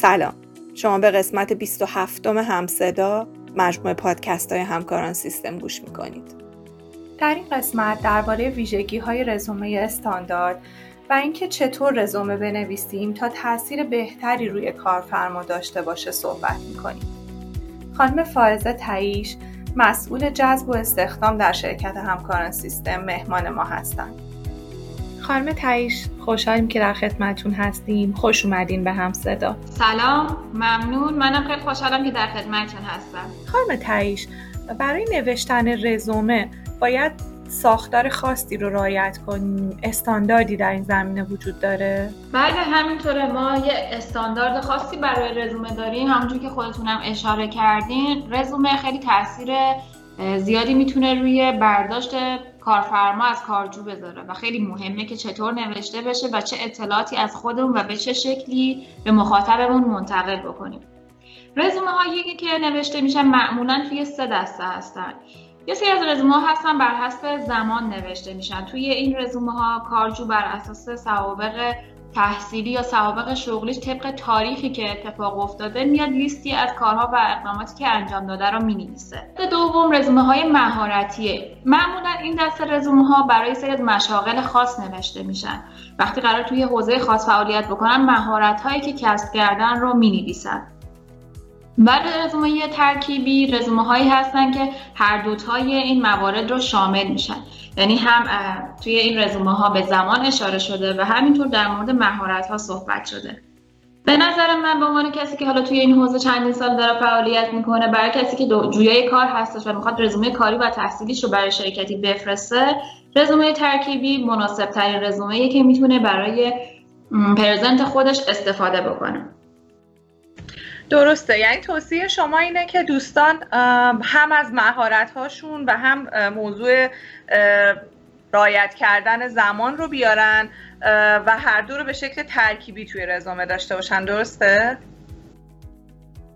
سلام. شما به قسمت 27 همصدا مجموعه پادکست های همکاران سیستم گوش می‌کنید. در این قسمت درباره ویژگی های رزومه استاندارد و اینکه چطور رزومه بنویسیم تا تاثیر بهتری روی کارفرما داشته باشه صحبت می‌کنیم. خانم فائزه تعیش مسئول جذب و استخدام در شرکت همکاران سیستم مهمان ما هستند. خانم تایش خوشحالیم که در خدمتون هستیم. خوش اومدین به هم صدا. سلام ممنون. منم خیلی خوشحالم که در خدمتون هستم. خانم تایش برای نوشتن رزومه باید ساختار خاصی رو رعایت کنیم استانداردی در این زمینه وجود داره؟ بله همینطوره. ما یه استاندارد خاصی برای رزومه داریم. همونجور که خودتونم اشاره کردین رزومه خیلی تاثیر زیادی می‌تونه روی برداشت کارفرما از کارجو بذاره و خیلی مهمه که چطور نوشته بشه و چه اطلاعاتی از خودمون و به چه شکلی به مخاطبمون منتقل بکنیم. رزومه هایی که نوشته میشن معمولا توی سه دسته هستن. یه سری از رزومه ها هستن بر حسب زمان نوشته میشن. توی این رزومه ها کارجو بر اساس سوابق تحصیلی یا سوابق شغلیش طبق تاریخی که اتفاق افتاده میاد لیستی از کارها و اقداماتی که انجام داده رو می‌نویسه. دوم رزومه های مهارتیه. معمولا این دسته رزومه ها برای سری از مشاغل خاص نوشته میشن. وقتی قرار توی حوزه خاص فعالیت بکنن مهارت هایی که کسب کردن رو می‌نویسن. بعد رزومه ترکیبی رزومه هایی هستن که هر دوتای این موارد رو شامل میشن. یعنی هم توی این رزومه ها به زمان اشاره شده و همینطور در مورد مهارت ها صحبت شده. به نظر من به عنوان کسی که حالا توی این حوزه چندین سال داره فعالیت می‌کنه برای کسی که جویای کار هستش و می‌خواد رزومه کاری و تحصیلیش رو برای شرکتی بفرسته رزومه ترکیبی مناسب ترین رزومه که می‌تونه برای پرزنت خودش استفاده بکنه. درسته. یعنی توصیه شما اینه که دوستان هم از مهارت هاشون و هم موضوع رایت کردن زمان رو بیارن و هر دو رو به شکل ترکیبی توی رزومه داشته باشن. درسته؟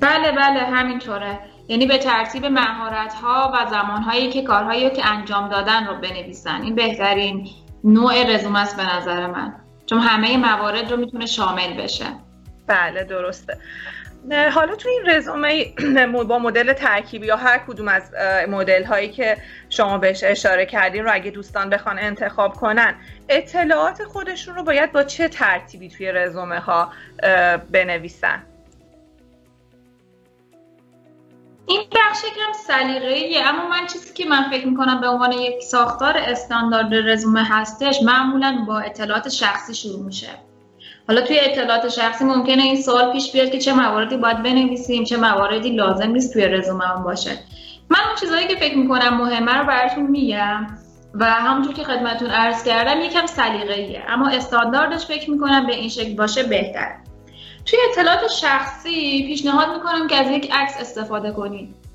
بله بله همینطوره. یعنی به ترتیب مهارت ها و زمان هایی که کارهایی که انجام دادن رو بنویسن. این بهترین نوع رزومه است به نظر من. چون همه موارد رو می‌تونه شامل بشه. بله درسته. حالا تو این رزومه با مدل ترکیبی یا هر کدوم از مدل هایی که شما بهش اشاره کردین رو اگه دوستان بخوان انتخاب کنن اطلاعات خودشون رو باید با چه ترتیبی توی رزومه ها بنویسن؟ این بخش یکم سلیقه‌ایه اما من چیزی که من فکر می‌کنم به عنوان یک ساختار استاندارد رزومه هستش معمولا با اطلاعات شخصی شروع میشه. حالا توی اطلاعات شخصی ممکنه این سوال پیش بیاد که چه مواردی باید بنویسیم چه مواردی لازم نیست توی رزومه باشه. من اون چیزهایی که فکر می‌کنم مهمه رو براتون میگم و همونطور که خدمتون عرض کردم یکم سلیقه‌ایه اما استانداردش فکر می‌کنم به این شکل باشه بهتر توی اطلاعات شخصی پیشنهاد می‌کنم که از یک عکس استفاده کنید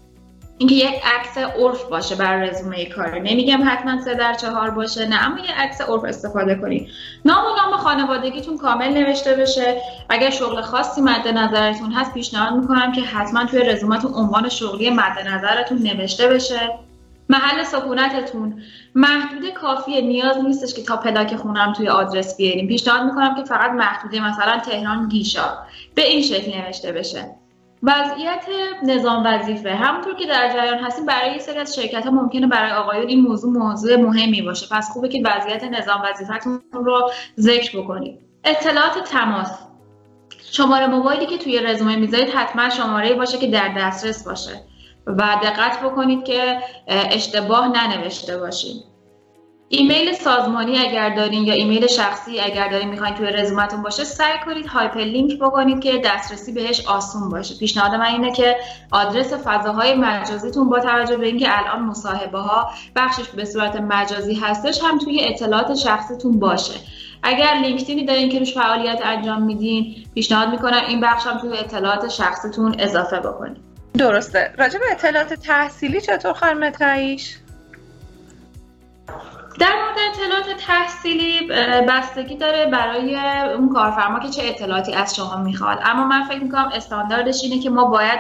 اینکه یک عکس عرف باشه بر رزومه کار نمیگم حتما سه در چهار باشه نه اما یک عکس عرف استفاده کنید نام و نام خانوادگیتون کامل نوشته بشه. اگر شغل خاصی مد نظرتون هست پیشنهاد می‌کنم که حتما توی رزومتون عنوان شغلی مد نظرتون نوشته بشه. محل سکونتتون. محدود کافیه نیاز نیستش که تا پلاک خونم توی آدرس بیاریم. پیشنهاد می‌کنم که فقط محدوده مثلا تهران گیشا. به این شکل نوشته بشه. وضعیت نظام وظیفه. همونطور که در جریان هستیم برای یه سری از شرکت ها ممکنه برای آقایون این موضوع موضوع مهمی باشه. پس خوبه که وضعیت نظام وظیفتون رو ذکر بکنید اطلاعات تماس. شماره موبایلی که توی رزومه می‌ذارید حتما شماره باشه که در دسترس باشه و دقت بکنید که اشتباه ننوشته باشید ایمیل سازمانی اگر دارین یا ایمیل شخصی اگر دارین می‌خواین توی رزومتون باشه سعی کنید هایپر لینک بکنید که دسترسی بهش آسون باشه. پیشنهاد من اینه که آدرس فضاهای مجازیتون با توجه به اینکه الان مصاحبه ها بخشش به صورت مجازی هستش هم توی اطلاعات شخصیتون باشه. اگر لینکدینی دارین که روش فعالیت انجام میدین پیشنهاد می‌کنم این بخش هم توی اطلاعات شخصیتون اضافه بکنید. درسته. راجع به اطلاعات تحصیلی چطور خانم در مورد اطلاعات تحصیلی بستگی داره برای اون کارفرما که چه اطلاعاتی از شما می‌خواد. اما من فکر می‌کنم استانداردش اینه که ما باید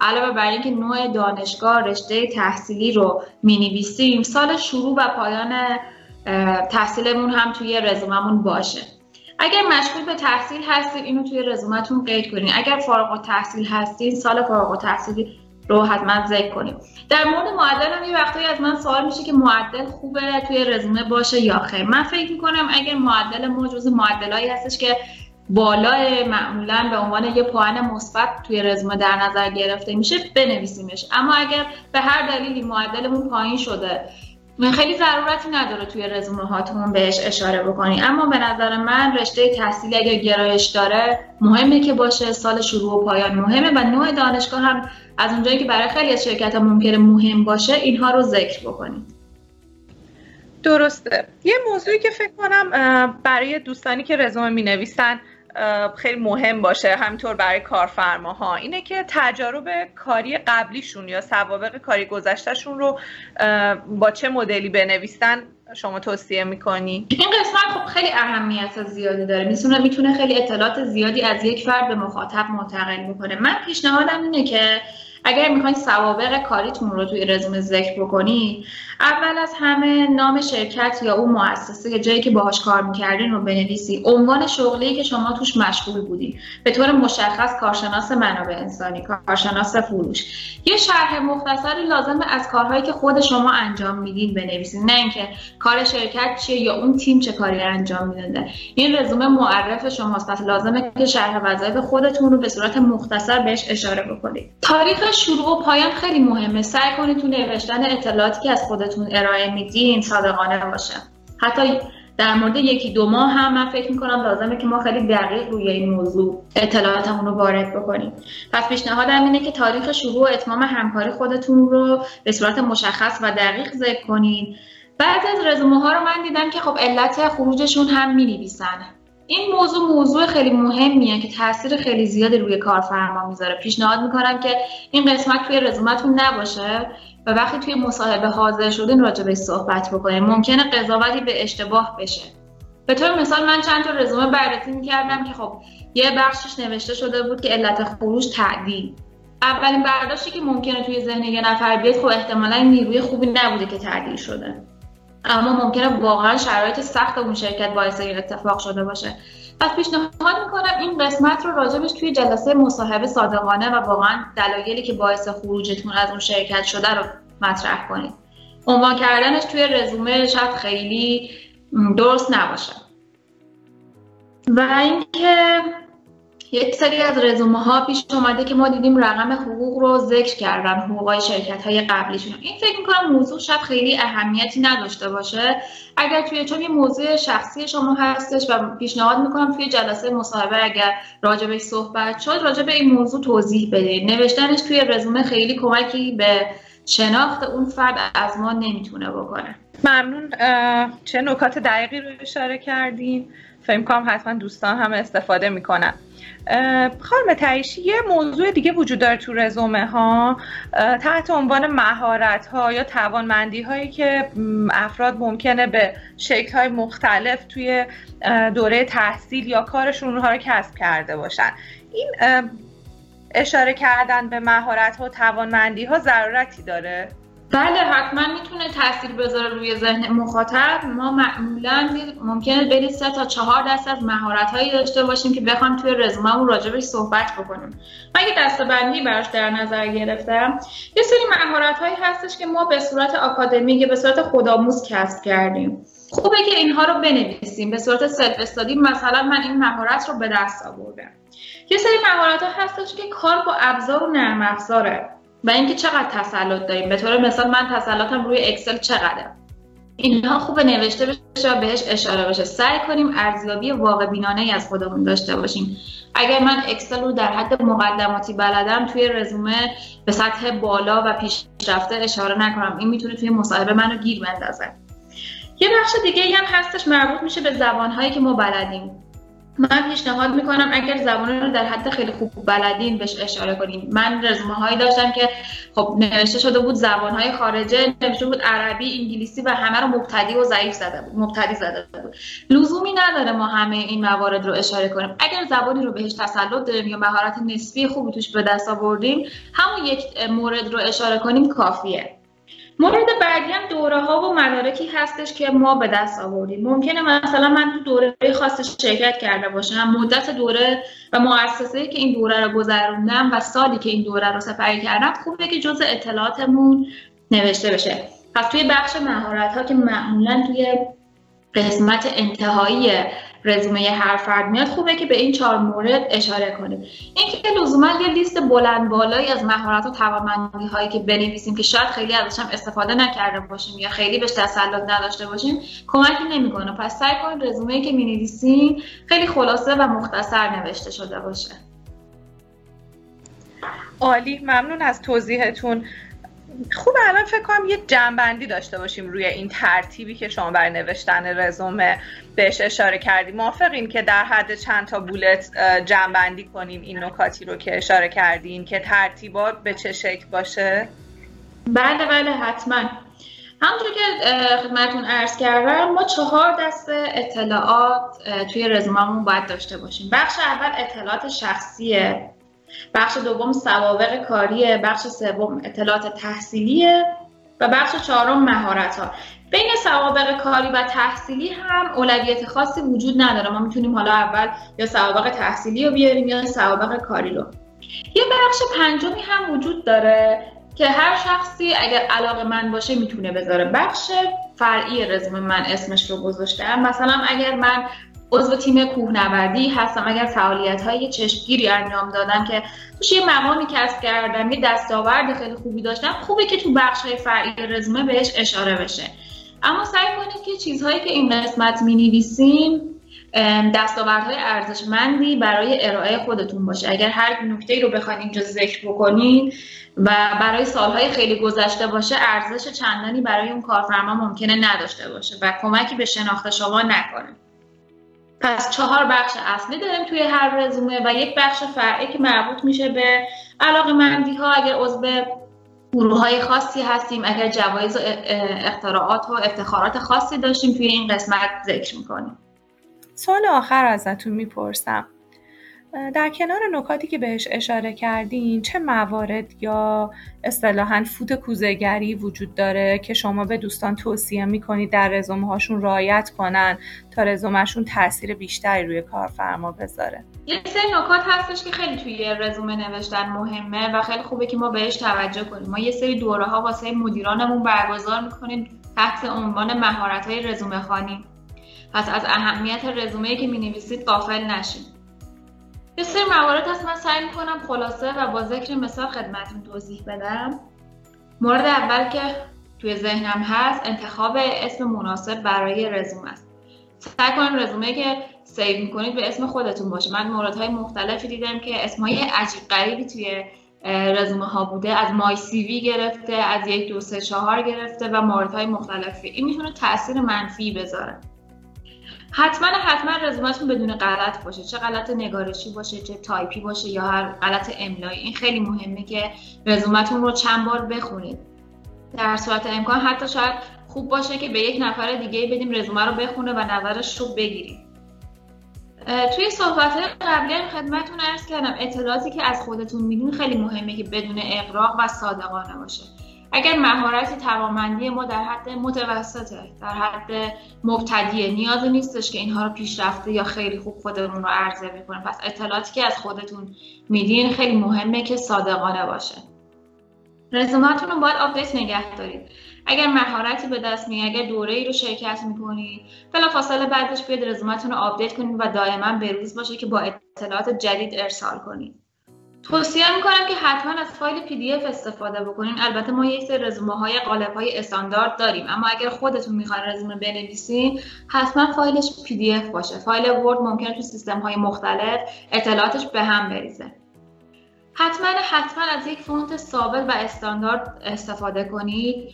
علاوه بر اینکه نوع دانشگاه رشته تحصیلی رو می‌نویسیم سال شروع و پایان تحصیلمون هم توی رزوممون باشه. اگر مشغول به تحصیل هستید اینو توی رزومتون قید کنید. اگر فارغ تحصیل هستید سال فارغ تحصیلی رو حتما ذکر کنید در مورد معدل هم یه وقتایی از من سوال میشه که معدل خوبه توی رزومه باشه یا خیر. من فکر می‌کنم اگر معدل ما جز معدلایی هستش که بالا معمولا به عنوان یه پوان مثبت توی رزومه در نظر گرفته میشه بنویسیمش. اما اگر به هر دلیلی معدلمون پایین شده خیلی ضرورتی نداره توی رزومه هاتون بهش اشاره بکنی. اما به نظر من رشته تحصیلی اگر گرایش داره مهمه که باشه سال شروع و پایان مهمه و نوع دانشگاه هم از اونجایی که برای خیلی از شرکت ها ممکنه مهم باشه اینها رو ذکر بکنید درسته. یه موضوعی که فکر کنم برای دوستانی که رزومه می نویسن خیلی مهم باشه همینطور برای کارفرماها. اینه که تجارب کاری قبلیشون یا سوابق کاری گذشتهشون رو با چه مدلی بنویسن؟ شما توصیه می‌کنی؟ این قسمت خب خیلی اهمیت زیادی داره. می‌تونه می‌تونه خیلی اطلاعات زیادی از یک فرد به مخاطب منتقل می‌کنه من پیشنهادم اینه که اگر می‌خواین سوابق کاریتون رو توی رزومه ذکر بکنید اول از همه نام شرکت یا اون مؤسسه جایی که باهاش کار می‌کردین رو بنویسی. عنوان شغلی که شما توش مشغول بودین. به طور مشخص کارشناس منابع انسانی کارشناس فروش. یه شرح مختصری لازمه از کارهایی که خود شما انجام میدین بنویسید نه اینکه کار شرکت چیه یا اون تیم چه کاری انجام میده این رزومه معرف شماست. پس لازمه که شرح وظایف خودتون رو به صورت مختصر بهش اشاره بکنید. تاریخ شروع و پایان خیلی مهمه. سعی کنید تو نوشتن اطلاعاتی که از خودتون ارائه میدین صادقانه باشه. حتی در مورد یکی دو ماه هم من فکر می‌کنم لازمه که ما خیلی دقیق روی این موضوع اطلاعاتمون رو وارد بکنیم. پس پیشنهادم اینه که تاریخ شروع و اتمام همکاری خودتون رو به صورت مشخص و دقیق ذکر کنید بعد از رزومه ها رو من دیدم که خب علت خروجشون هم می نویسن این موضوع موضوع خیلی مهمیه که تاثیر خیلی زیادی روی کارفرما می‌ذاره. پیشنهاد می‌کنم که این قسمت توی رزومتون نباشه. و وقتی توی مصاحبه حاضر شدین راجع به صحبت بکنیم ممکنه قضاوتی به اشتباه بشه. به طور مثال من چند تا رزومه بررسی می‌کردم که خب یه بخشش نوشته شده بود که علت خروج تعدیل. اولین برداشتی که ممکنه توی ذهن یه نفر بیاد خب احتمالا نیروی خوبی نبوده که تعدیل شده. اما ممکنه واقعا شرایط سخت اون شرکت باعث این اتفاق شده باشه. پس پیشنهاد می‌کنم این قسمت رو راجبش توی جلسه مصاحبه صادقانه و واقعا دلایلی که باعث خروجتون از اون شرکت شده رو مطرح کنید. عنوان کردنش توی رزومه شاید خیلی درست نباشه. و اینکه یک سری از رزومه ها پیش اومده که ما دیدیم رقم حقوق رو ذکر کردن حقوقای شرکت های قبلیشون. این فکر می‌کنم موضوع شاید خیلی اهمیتی نداشته باشه. اگر توی چون یه موضوع شخصی شما هستش و پیشنهاد می‌کنم توی جلسه مصاحبه اگر راجبش صحبت شد راجب این موضوع توضیح بدید نوشتنش توی رزومه خیلی کمکی به شناخت اون فرد از ما نمی‌تونه بکنه. ممنون. چه نکات دقیقی رو اشاره کردین. فکر کنم حتما دوستان هم استفاده می‌کنن. خانم تعیشی یه موضوع دیگه وجود داره تو رزومه ها. تحت عنوان مهارت ها یا توانمندی هایی که افراد ممکنه به شکل های مختلف توی دوره تحصیل یا کارشون رو کسب کرده باشن. این اشاره کردن به مهارت ها و توانمندی ها ضرورتی داره؟ بله حتما می‌تونه تاثیر بذاره روی ذهن مخاطب. ما معمولا ممکنه برید سه تا چهار دست از مهارت هایی داشته باشیم که بخوام توی رزوممون راجبش صحبت بکنیم. من یه دسته بندی براش در نظر گرفتم. یه سری مهارت هایی هستش که ما به صورت آکادمی به صورت خودآموز کسب کردیم. خوبه که اینها رو بنویسیم. به صورت سلف استادی مثلا من این مهارت رو به دست آوردم. یه سری مهارت ها هستش که کار با ابزار و نرم افزاره. و اینکه چقدر تسلط داریم. به طور مثال من تسلطم روی اکسل چقدر اینها خوب نوشته بشه و بهش اشاره بشه. سعی کنیم ارزیابی واقع بینانه از خودمون داشته باشیم. اگر من اکسل رو در حد مقدماتی بلدم توی رزومه به سطح بالا و پیشرفته اشاره نکنم. این می‌تونه توی مصاحبه منو گیر بندازه. یه بخش دیگه هم هستش مربوط میشه به زبانهایی که ما بلدیم. من پیشنهاد می‌کنم اگر زبان رو در حد خیلی خوب بلدین بهش اشاره کنیم من رزومه هایی داشتم که خب نوشته شده بود زبان های خارجه نوشته بود عربی انگلیسی و همه رو مبتدی و ضعیف زده بود مبتدی زده بود. لزومی نداره ما همه این موارد رو اشاره کنیم. اگر زبانی رو بهش تسلط داریم یا مهارت نسبی خوبی توش به دست آوردیم همون یک مورد رو اشاره کنیم کافیه. مورد بعدی هم دوره ها و مدارکی هستش که ما به دست آوردیم. ممکنه مثلا من تو دوره خاص شرکت کرده باشم مدت دوره و مؤسسه که این دوره رو گذروندم و سالی که این دوره رو سپری کردم خوبه که جزء اطلاعاتمون نوشته بشه. پس توی بخش مهارت ها که معمولا توی قسمت انتهایی رزومه هر فرد میاد خوبه که به این چهار مورد اشاره کنه اینکه لزوما یه لیست بلند بالایی از مهارت و توانمندی هایی که بنویسیم که شاید خیلی ازش هم استفاده نکرده باشیم یا خیلی بهش تسلط نداشته باشیم کمکی نمی‌کنه. پس سعی کنید رزومه که می‌نویسیم خیلی خلاصه و مختصر نوشته شده باشه. عالی ممنون از توضیحتون. خوب الان فکر کنم یه جنبندی داشته باشیم روی این ترتیبی که شما برای نوشتن رزومه بهش اشاره کردیم موافقین که در حد چند تا بولت جنبندی کنیم این نکاتی رو که اشاره کردین که ترتیبات به چه شکل باشه؟ بله بله حتما. همونطور که خدمتون عرض کردم ما چهار دسته اطلاعات توی رزوممون باید داشته باشیم. بخش اول اطلاعات شخصیه بخش دوم سوابق کاریه بخش سوم اطلاعات تحصیلیه و بخش چهارم مهارت ها بین سوابق کاری و تحصیلی هم اولویت خاصی وجود نداره. ما می‌تونیم حالا اول یا سوابق تحصیلی رو بیاریم یا سوابق کاری رو. یه بخش پنجمی هم وجود داره که هر شخصی اگر علاقه من باشه می‌تونه بذاره. بخش فرعی رزومه من اسمش رو گذاشتم. مثلا اگر من عضو تیم کوهنوردی هستم. اگر فعالیت های چشمگیری انجام دادم که توش یه مقامی کسب کردم یه دستاورد خیلی خوبی داشتم خوبه که تو بخش های فرعی رزومه بهش اشاره بشه. اما سعی کنید که چیزهایی که این قسمت می نویسیم دستاوردهای ارزشمندی برای ارائه خودتون باشه. اگر هر نکته رو بخواید اینجا ذکر بکنید و برای سالهای خیلی گذشته باشه ارزش چندانی برای اون کارفرما ممکنه نداشته باشه و کمکی به شناخت شما نکنه. پس چهار بخش اصلی داریم توی هر رزومه و یک بخش فرعی که مربوط میشه به علاقه مندی ها اگر عضو گروه های خاصی هستیم اگر جوایز و اختراعات و افتخارات خاصی داشتیم توی این قسمت ذکر می‌کنیم. سال آخر ازتون می‌پرسم. در کنار نکاتی که بهش اشاره کردین چه موارد یا اصطلاحا فوت کوزهگری وجود داره که شما به دوستان توصیه می‌کنید در رزومه هاشون رعایت کنن تا رزومهشون تاثیر بیشتری روی کارفرما بذاره؟ یه سری نکات هستش که خیلی توی رزومه نوشتن مهمه و خیلی خوبه که ما بهش توجه کنیم. ما یه سری دوره ها واسه مدیرانمون برگزار می‌کنیم تحت عنوان مهارت های رزومه خانی پس از اهمیت رزومه که می نویسید غافل نشید یه سری موارد هست من سعی می‌کنم خلاصه و با ذکر مثال خدمتون توضیح بدم. مورد اول که توی ذهنم هست انتخاب اسم مناسب برای رزومه است. سعی کنم رزومه که save می‌کنید به اسم خودتون باشه. من موردهای مختلفی دیدم که اسمهای عجیب غریبی توی رزومه ها بوده. از مای سی وی گرفته از یک دو سه چهار گرفته و موردهای مختلفی. این می‌تونه تاثیر منفی بذاره. حتما حتما رزومتون بدون غلط باشه. چه غلط نگارشی باشه چه تایپی باشه یا هر غلط املایی. این خیلی مهمه که رزومتون رو چند بار بخونید. در صورت امکان حتی شاید خوب باشه که به یک نفر دیگه بدیم رزومه رو بخونه و نظرش رو بگیریم. توی صحبت قبلی هم خدمتتون عرض کردم اطلاعاتی که از خودتون میدین خیلی مهمه که بدون اقراق و صادقانه باشه. اگر مهارت توانمندی ما در حد متوسطه در حد مبتدیه نیازی نیستش که اینها رو پیشرفته یا خیلی خوب خودمون رو عرضه بکنیم. پس اطلاعاتی که از خودتون میدین خیلی مهمه که صادقانه باشه. رزومتون رو باید update نگه دارید. اگر مهارتی به دست میاد اگر دوره ای رو شرکت می‌کنید بلا فاصله بعدش بیاد رزومتون رو update کنید و دائما بروز باشه که با اطلاعات جدید ارسال کنید. توصیه می‌کنم که حتما از فایل PDF استفاده بکنین. البته ما یک سری رزومه های قالب های استاندارد داریم اما اگر خودتون می‌خواین رزومه بنویسین حتما فایلش PDF باشه. فایل Word ممکنه تو سیستم های مختلف اطلاعاتش به هم بریزه. حتما حتما از یک فونت ثابت و استاندارد استفاده کنید.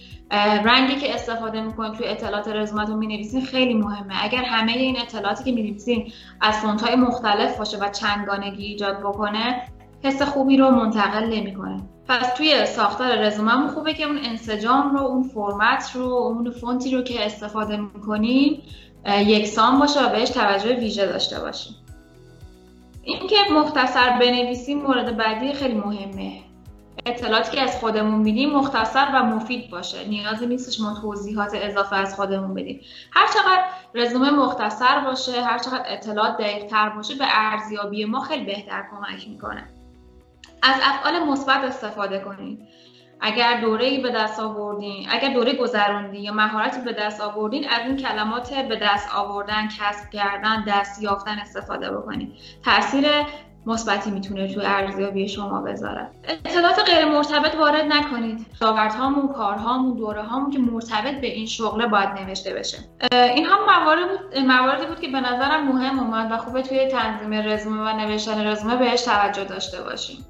رنگی که استفاده می‌کنید توی اطلاعات رزومتون می‌نویسین خیلی مهمه. اگر همه این اطلاعاتی که می‌نویسین از فونت های مختلف باشه و چندگانگی ایجاد بکنه حس خوبی رو منتقل نمی‌کنه. پس توی ساختار رزوممون خوبه که اون انسجام رو اون فرمت رو اون فونتی رو که استفاده می‌کنیم یکسان باشه و بهش توجه ویژه داشته باشیم. اینکه مختصر بنویسیم مورد بعدی خیلی مهمه. اطلاعاتی که از خودمون میدیم مختصر و مفید باشه. نیازی نیستش ما توضیحات اضافه از خودمون بدیم. هر چقدر رزومه مختصر باشه هر چقدر اطلاعات دقیق تر باشه به ارزیابی ما خیلی بهتر کمک می‌کنه. از افعال مثبت استفاده کنید اگر دوره به دست آوردین اگر دوره گذروندین یا مهارتی به دست آوردین از این کلمات به دست آوردن کسب کردن دست یافتن استفاده بکنید تاثیر مثبتی می‌تونه تو ارزیابی شما بذاره. اطلاعات غیر مرتبط وارد نکنید. داورتهامون کارهامون دوره هامون که مرتبط به این شغله باید نوشته بشه. این هم موارد بود مواردی بود که به نظرم مهم اومد و خوبه توی تنظیم رزومه و نوشتن رزومه بهش توجه داشته باشیم.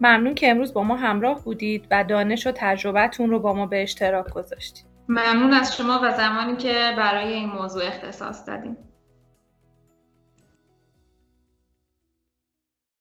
ممنون که امروز با ما همراه بودید و دانش و تجربتون رو با ما به اشتراک گذاشتید. ممنون از شما و زمانی که برای این موضوع اختصاص دادیم.